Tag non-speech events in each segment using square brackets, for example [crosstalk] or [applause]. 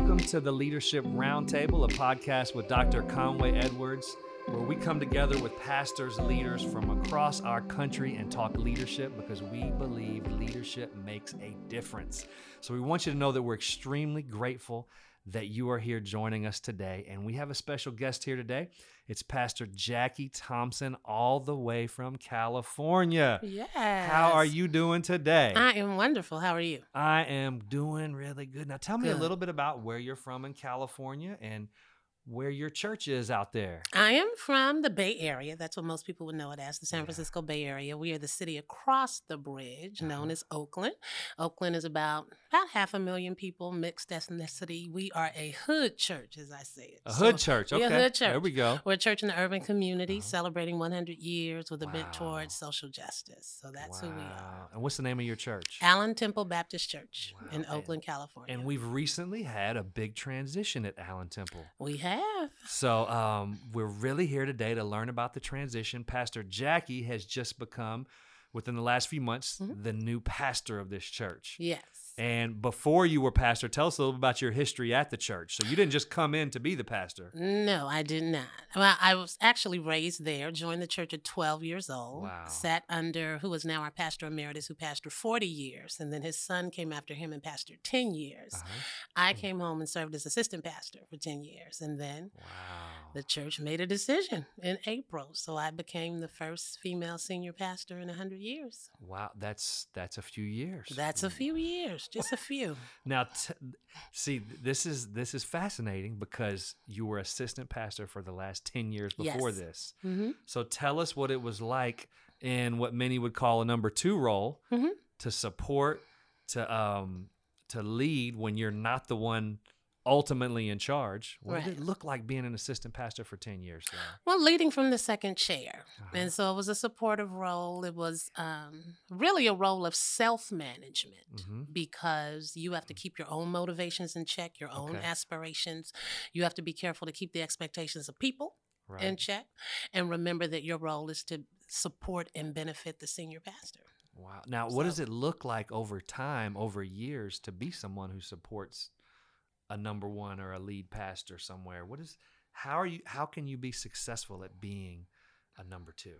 Welcome to the Leadership Roundtable, a podcast with Dr. Conway Edwards, where we come together with pastors, leaders from across our country and talk leadership because we believe leadership makes a difference. So we want you to know that we're extremely grateful that you are here joining us today. And we have a special guest here today. It's Pastor Jackie Thompson, all the way from California. Yes. How are you doing today? I am wonderful. How are you? I am doing really good. Now, tell me a little bit about where you're from in California and where your church is out there. I am from the Bay Area. That's what most people would know it as the San Yeah. Francisco Bay Area. We are the city across the bridge known Uh-huh. as Oakland. Oakland is about about half a million people, mixed ethnicity. We are a hood church, as I say it. A So hood church. Okay. a hood There we go. We're a church in the urban community Uh-huh. celebrating 100 years with a Wow. bit towards social justice. So that's who we are. And what's the name of your church? Allen Temple Baptist Church Wow. in And- Oakland, California. And we've recently had a big transition at Allen Temple. we have. So um, we're really here today to learn about the transition. Pastor Jackie has just become, within the last few months, Mhm. the new pastor of this church. Yes. And before you were pastor, tell us a little about your history at the church. So you didn't just come in to be the pastor. No, I did not. Well, I was actually raised there, joined the church at 12 years old, Wow. sat under who is now our pastor emeritus, who pastored 40 years, and then his son came after him and pastored 10 years. Uh-huh. I Mm. came home and served as assistant pastor for 10 years, and then Wow. the church made a decision in April, so I became the first female senior pastor in 100 years. Wow, that's that's a few years. That's a few years, just a few. Now, t- see, this is this is fascinating because you were assistant pastor for the last ten years before Yes. this. hmm So tell us what it was like in what many would call a number two role Mhm. to support, to um, to lead when you're not the one ultimately in charge. What did it look like being an assistant pastor for ten years? Though? Well, leading from the second chair. Uh-huh. And so it was a supportive role. It was um, really a role of self management Mhm. because you have to keep your own motivations in check, your own Okay. aspirations. You have to be careful to keep the expectations of people Right. in check. And remember that your role is to support and benefit the senior pastor. Wow. Now, what does it look like over time, over years, to be someone who supports a number one or a lead pastor somewhere? What is how are you how can you be successful at being a number two?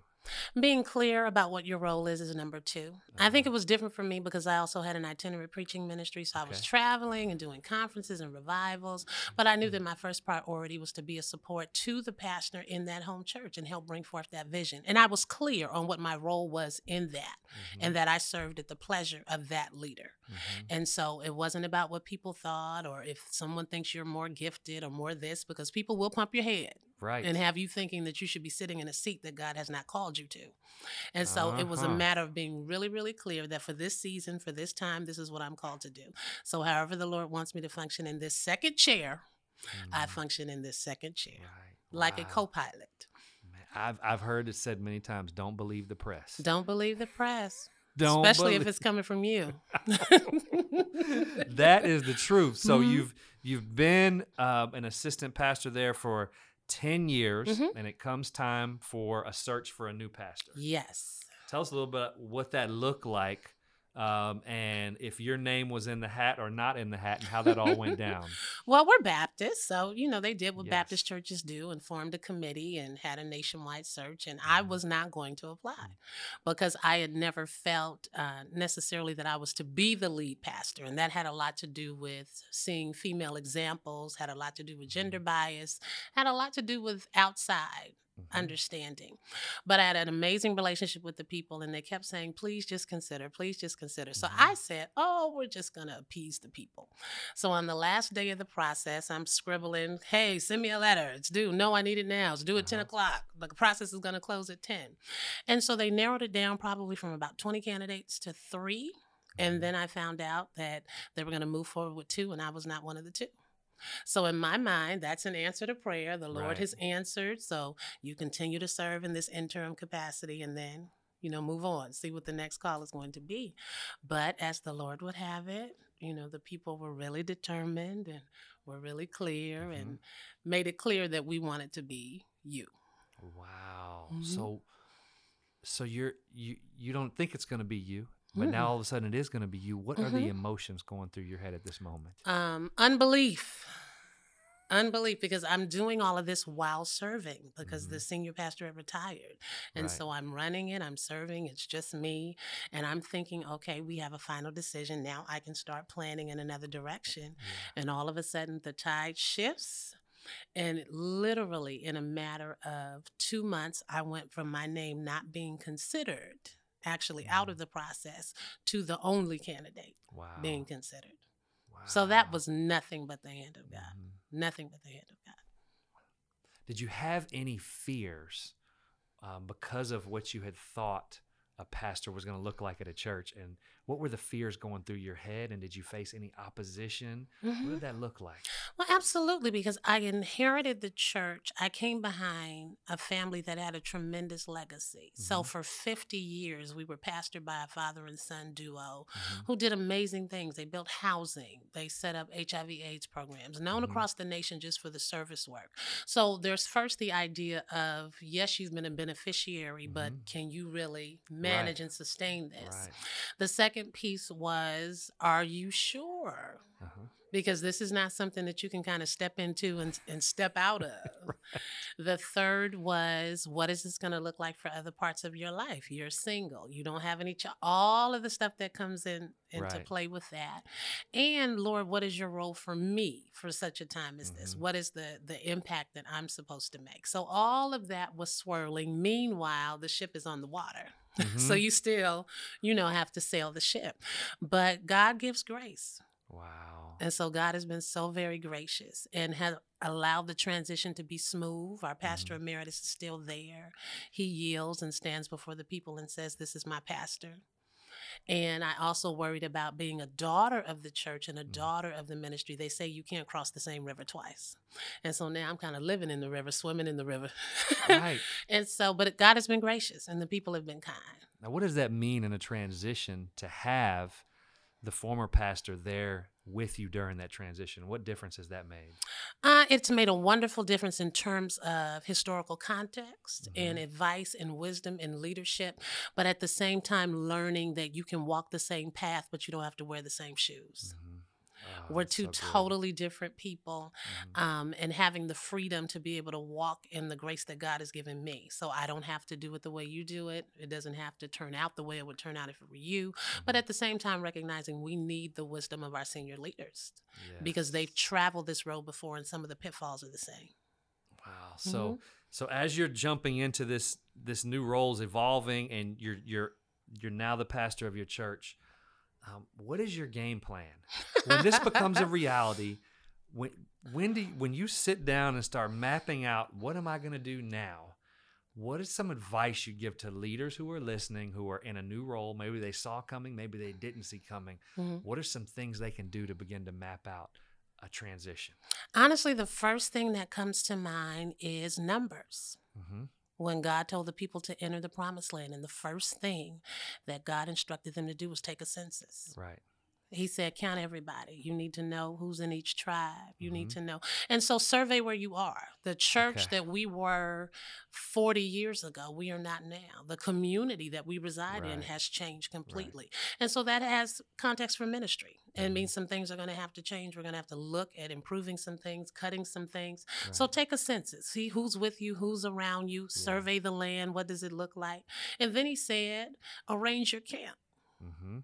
Being clear about what your role is is number 2 I think Uh-huh. it was different for me because I also had an itinerant preaching ministry. So I was traveling and doing conferences and revivals. But I knew that my first priority was to be a support to the pastor in that home church and help bring forth that vision. And I was clear on what my role was in that Mhm, and that I served at the pleasure of that leader. mhm. And so it wasn't about what people thought or if someone thinks you're more gifted or more this, because people will pump your head Right. and have you thinking that you should be sitting in a seat that God has not called you to. And so it was a Uh-huh. matter of being really, really clear that for this season, for this time, this is what I'm called to do. So, however, the Lord wants me to function in this second chair, I Mhm. function in this second chair, Right. like a co pilot. I've I've heard it said many times. Don't believe the press. Don't believe the press, Don't especially belie- if it's coming from you. [laughs] that is the truth. So Mhm. you've you've been um, an assistant pastor there for ten years, Mhm. and it comes time for a search for a new pastor. yes. Tell us a little bit what that looked like, um, and if your name was in the hat or not in the hat, and how that all went [laughs] down. Well, we're Baptists, so you know they did what Yes. Baptist churches do and formed a committee and had a nationwide search. And I Mhm. was not going to apply because I had never felt uh, necessarily that I was to be the lead pastor, and that had a lot to do with seeing female examples, had a lot to do with gender bias, had a lot to do with outside. Understanding. But I had an amazing relationship with the people, and they kept saying, please just consider, please just consider. So Mhm. I said, oh, we're just going to appease the people. So on the last day of the process, I'm scribbling, hey, send me a letter. It's due. No, I need it now. It's due at 10 Uh-huh. o'clock. The process is going to close at 10. And so they narrowed it down probably from about 20 candidates to three. And then I found out that they were going to move forward with two, and I was not one of the two. So in my mind, that's an answer to prayer. The Lord Right. has answered. So you continue to serve in this interim capacity and then, you know, move on, see what the next call is going to be. But as the Lord would have it, you know, the people were really determined and were really clear Mhm. and made it clear that we wanted to be you. Wow. Mhm. So so you're you you don't think it's going to be you but Mm. now all of a sudden it is going to be you. What are the Mhm. emotions going through your head at this moment? Um, unbelief. Unbelief because I'm doing all of this while serving because the senior pastor had retired. And Right. so I'm running it, I'm serving, it's just me. And I'm thinking, okay, we have a final decision. Now I can start planning in another direction. And all of a sudden the tide shifts. And literally in a matter of two months, I went from my name not being considered, actually out Mm. of the process, to the only candidate Wow. being considered. So that was nothing but the hand of God. Mhm. Nothing but the hand of God. Did you have any fears um, because of what you had thought a pastor was going to look like at a church? And what were the fears going through your head? And did you face any opposition? What Mhm. did that look like? Well, absolutely, because I inherited the church. I came behind a family that had a tremendous legacy. So Mhm. for 50 years, we were pastored by a father and son duo Mhm. who did amazing things. They built housing, they set up HIV AIDS programs, known Mhm. across the nation just for the service work. So there's first the idea of yes, you've been a beneficiary, but Mhm. can you really manage and sustain this? Right. The second piece was, are you sure? Uh-huh. Because this is not something that you can kind of step into and, and step out of. [laughs] The third was, what is this going to look like for other parts of your life? You're single. You don't have any, ch- all of the stuff that comes in into Right. play with that. And Lord, what is your role for me for such a time as this? Mhm. What is the the impact that I'm supposed to make? So all of that was swirling. Meanwhile, the ship is on the water. [laughs] so Mhm. you still, you know, have to sail the ship. But God gives grace. Wow. And so God has been so very gracious and has allowed the transition to be smooth. Our pastor Mm-hmm. emeritus is still there. He yields and stands before the people and says, This is my pastor. And I also worried about being a daughter of the church and a Mm. daughter of the ministry. They say you can't cross the same river twice. And so now I'm kind of living in the river, swimming in the river. Right. [laughs] and so, but God has been gracious and the people have been kind. Now, what does that mean in a transition to have the former pastor there with you during that transition? What difference has that made? Uh, it's made a wonderful difference in terms of historical context and Mhm. advice and wisdom and leadership, but at the same time, learning that you can walk the same path, but you don't have to wear the same shoes. Mhm. Oh, We're two so totally different people, Mhm. um, and having the freedom to be able to walk in the grace that God has given me. So I don't have to do it the way you do it. It doesn't have to turn out the way it would turn out if it were you. But Mhm. at the same time, recognizing we need the wisdom of our senior leaders because they've traveled this road before and some of the pitfalls are the same. Wow. So Mm-hmm. so as you're jumping into this this new roles evolving and you're you're you're now the pastor of your church, um, what is your game plan when this becomes a reality? When when do you, when you sit down and start mapping out what am I going to do now? What is some advice you give to leaders who are listening, who are in a new role? Maybe they saw coming, maybe they didn't see coming. Mhm. What are some things they can do to begin to map out a transition? Honestly, the first thing that comes to mind is numbers. Mm-hmm. When God told the people to enter the promised land, and the first thing that God instructed them to do was take a census. Right. He said, Count everybody. You need to know who's in each tribe. You need Mhm. to know. And so, survey where you are. The church Okay. that we were 40 years ago, we are not now. The community that we reside in has changed completely. And so, that has context for ministry. And it means some things are going to have to change. We're going to have to look at improving some things, cutting some things. So, take a census. See who's with you, who's around you, survey the land. What does it look like? And then he said, arrange your camp. Mm-hmm.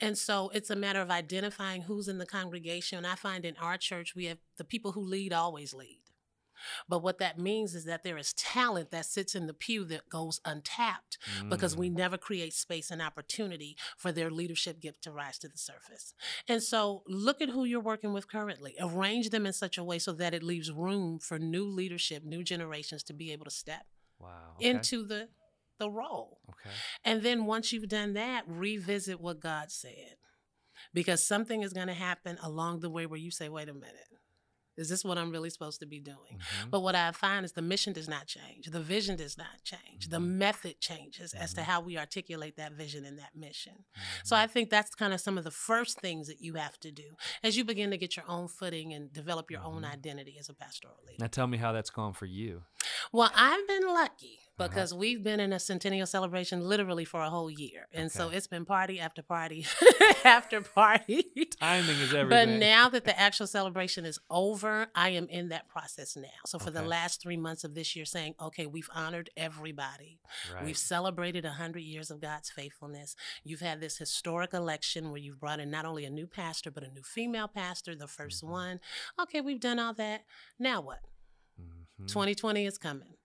And so it's a matter of identifying who's in the congregation. I find in our church, we have the people who lead always lead. But what that means is that there is talent that sits in the pew that goes untapped because we Mm. never create space and opportunity for their leadership gift to rise to the surface. And so look at who you're working with currently. Arrange them in such a way so that it leaves room for new leadership, new generations to be able to step wow okay. into the the role. okay And then once you've done that, revisit what God said. Because something is going to happen along the way where you say, wait a minute, is this what I'm really supposed to be doing? Mhm. But what I find is the mission does not change, the vision does not change, the Mhm. method changes as to Mhm. how we articulate that vision and that mission. So I think that's kind of some of the first things that you have to do as you begin to get your own footing and develop your own Mhm. identity as a pastoral leader. now tell me how that's gone for you Well, I've been lucky because we've been in a centennial celebration literally for a whole year. And so it's been party after party [laughs] after party. Timing is everything. But now that the actual celebration is over, I am in that process now. So for the last three months of this year, saying, okay, we've honored everybody. right. We've celebrated 100 years of God's faithfulness. You've had this historic election where you've brought in not only a new pastor, but a new female pastor, the 1st Mhm. one. Okay, we've done all that. Now what? Mhm. 2020 is coming.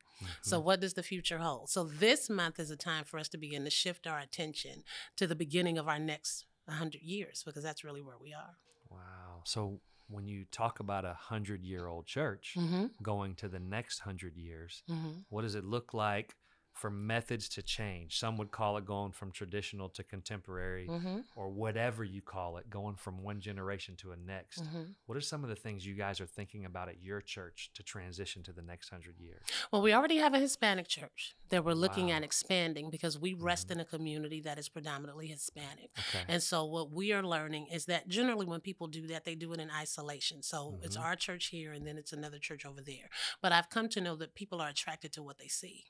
So, Mhm. what does the future hold? So, this month is a time for us to begin to shift our attention to the beginning of our next 100 years because that's really where we are. wow. So when you talk about a hundred year old church Mm-hmm. going to the next hundred years, Mm-hmm. what does it look like for methods to change? Some would call it going from traditional to contemporary, Mm-hmm. or whatever you call it, going from one generation to a next. Mm-hmm. What are some of the things you guys are thinking about at your church to transition to the next hundred years? Well, we already have a Hispanic church that we're looking Wow. at expanding because we rest Mhm. in a community that is predominantly Hispanic. Okay. And so, what we are learning is that generally, when people do that, they do it in isolation. So, it's Mhm. our church here, and then it's another church over there. But I've come to know that people are attracted to what they see.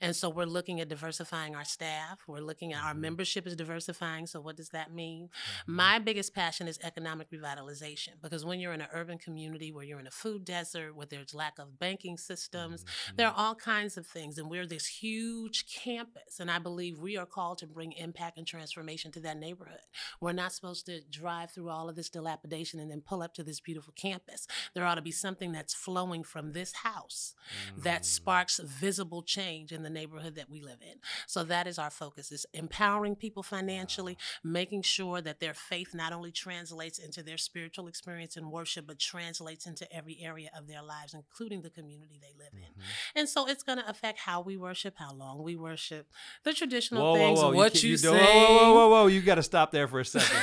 And so, we're looking at diversifying our staff. We're looking at our Mhm. membership is diversifying. So, what does that mean? Mhm. My biggest passion is economic revitalization because when you're in an urban community where you're in a food desert, where there's lack of banking systems, Mhm. there are all kinds of things, and we're this huge campus, and I believe we are called to bring impact and transformation to that neighborhood. We're not supposed to drive through all of this dilapidation and then pull up to this beautiful campus. There ought to be something that's flowing from this house that sparks visible change in the neighborhood that we live in. So that is our focus: is empowering people financially, making sure that their faith not only translates into their spiritual experience and worship, but translates into every area of their lives, including the community they live in. Mhm. And so it's going to affect how we worship, how long we worship, the traditional Whoa, whoa, things, whoa! what can't- you, do- sing. Whoa, whoa, whoa, whoa, whoa! You got to stop there for a second.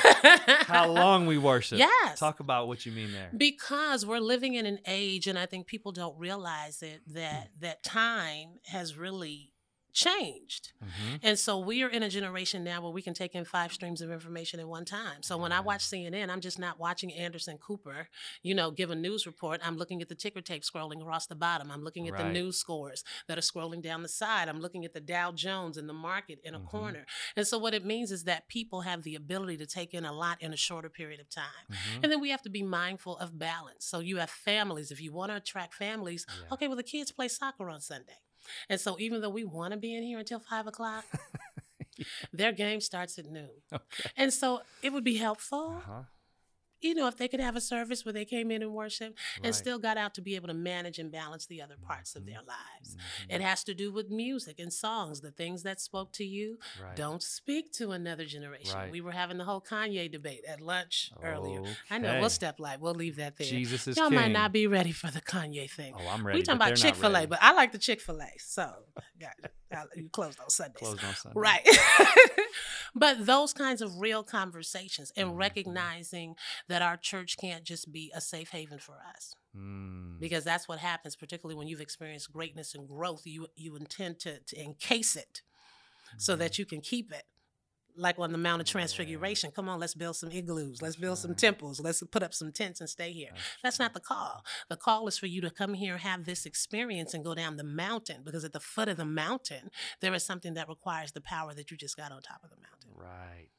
How [laughs] long we worship? Yes. Talk about what you mean there. because we're living in an age and i think people don't realize it that that time has really changed Mhm. and so we are in a generation now where we can take in five streams of information at one time so when i watch cnn i'm just not watching anderson cooper you know give a news report i'm looking at the ticker tape scrolling across the bottom i'm looking at the Right. news scores that are scrolling down the side i'm looking at the dow jones in the market in a Mhm. corner and so what it means is that people have the ability to take in a lot in a shorter period of time Mhm. and then we have to be mindful of balance. So you have families. If you want to attract families, Yeah. okay, well, the kids play soccer on Sunday. And so even though we want to be in here until five o'clock, [laughs] their game starts at noon. Okay. And so it would be helpful, Uh-huh. You know, if they could have a service where they came in and worship and still got out to be able to manage and balance the other parts of Mhm. their lives. Mhm. It has to do with music and songs, the things that spoke to you. Right. Don't speak to another generation. Right. We were having the whole Kanye debate at lunch earlier. I know we'll step light. We'll leave that there. Jesus is Y'all king. might not be ready for the Kanye thing. Oh, I'm ready. we talking about Chick Fil A, but I like the Chick Fil A. So, [laughs] you closed on Sundays, closed on Sunday. right? [laughs] but those kinds of real conversations and Mhm. recognizing that our church can't just be a safe haven for us, Mm. because that's what happens. Particularly when you've experienced greatness and growth, you you intend to to encase it so Mhm. that you can keep it. Like on the Mount of. Transfiguration. Come on, let's build some igloos. Let's build some temples. Let's put up some tents and stay here. That's not the call. The call is for you to come here, have this experience, and go down the mountain because at the foot of the mountain, there is something that requires the power that you just got on top of the mountain. Right.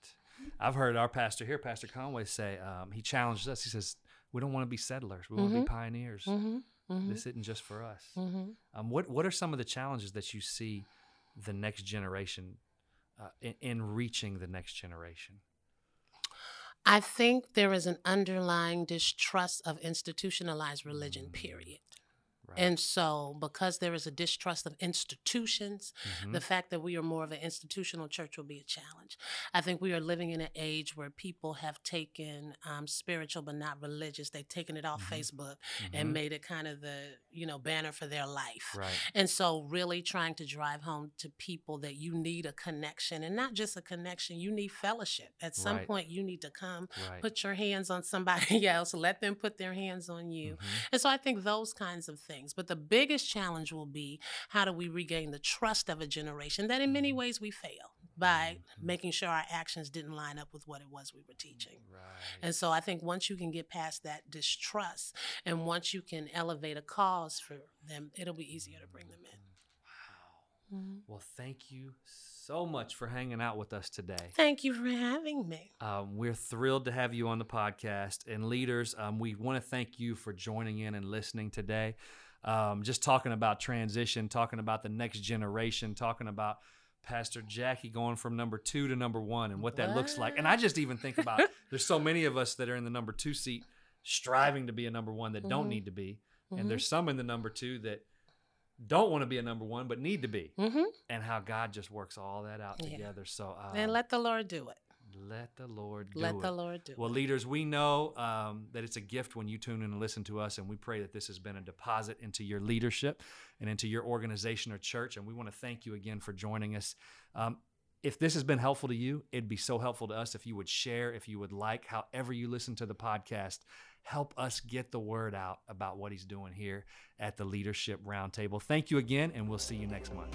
I've heard our pastor here, Pastor Conway, say um, he challenged us. He says, "We don't want to be settlers. We want to be pioneers. Mm-hmm. Mm-hmm. This isn't just for us." mm-hmm. Um, what What are some of the challenges that you see the next generation uh, in, in reaching the next generation? I think there is an underlying distrust of institutionalized religion, Mm. period. Right. And so, because there is a distrust of institutions, Mhm. the fact that we are more of an institutional church will be a challenge. I think we are living in an age where people have taken um, spiritual but not religious. They've taken it off Mhm. Facebook Mhm. and made it kind of the you know banner for their life. right. And so, really trying to drive home to people that you need a connection, and not just a connection. You need fellowship. At some Right. point, you need to come, put your hands on somebody [laughs] else, let them put their hands on you. Mhm. And so I think those kinds of things. But the biggest challenge will be how do we regain the trust of a generation that in many ways we fail by Mhm. making sure our actions didn't line up with what it was we were teaching. Right. And so I think once you can get past that distrust and once you can elevate a cause for them, it'll be easier to bring them in. Wow. Mm-hmm. Well, thank you so much for hanging out with us today. Thank you for having me. Um, we're thrilled to have you on the podcast. And leaders, um, we want to thank you for joining in and listening today. Um, just talking about transition, talking about the next generation, talking about Pastor Jackie going from number two to number one and what that what? looks like. And I just even think about [laughs] there's so many of us that are in the number two seat striving to be a number one that mm-hmm. don't need to be. Mm-hmm. And there's some in the number two that don't want to be a number one but need to be. Mm-hmm. And how God just works all that out yeah. together. So uh, and let the Lord do it. Let the Lord do it. Let it. the Lord do well, it. Well, leaders, we know um, that it's a gift when you tune in and listen to us, and we pray that this has been a deposit into your leadership and into your organization or church. And we want to thank you again for joining us. Um, if this has been helpful to you, it'd be so helpful to us if you would share, if you would like, however you listen to the podcast. Help us get the word out about what he's doing here at the Leadership Roundtable. Thank you again, and we'll see you next month.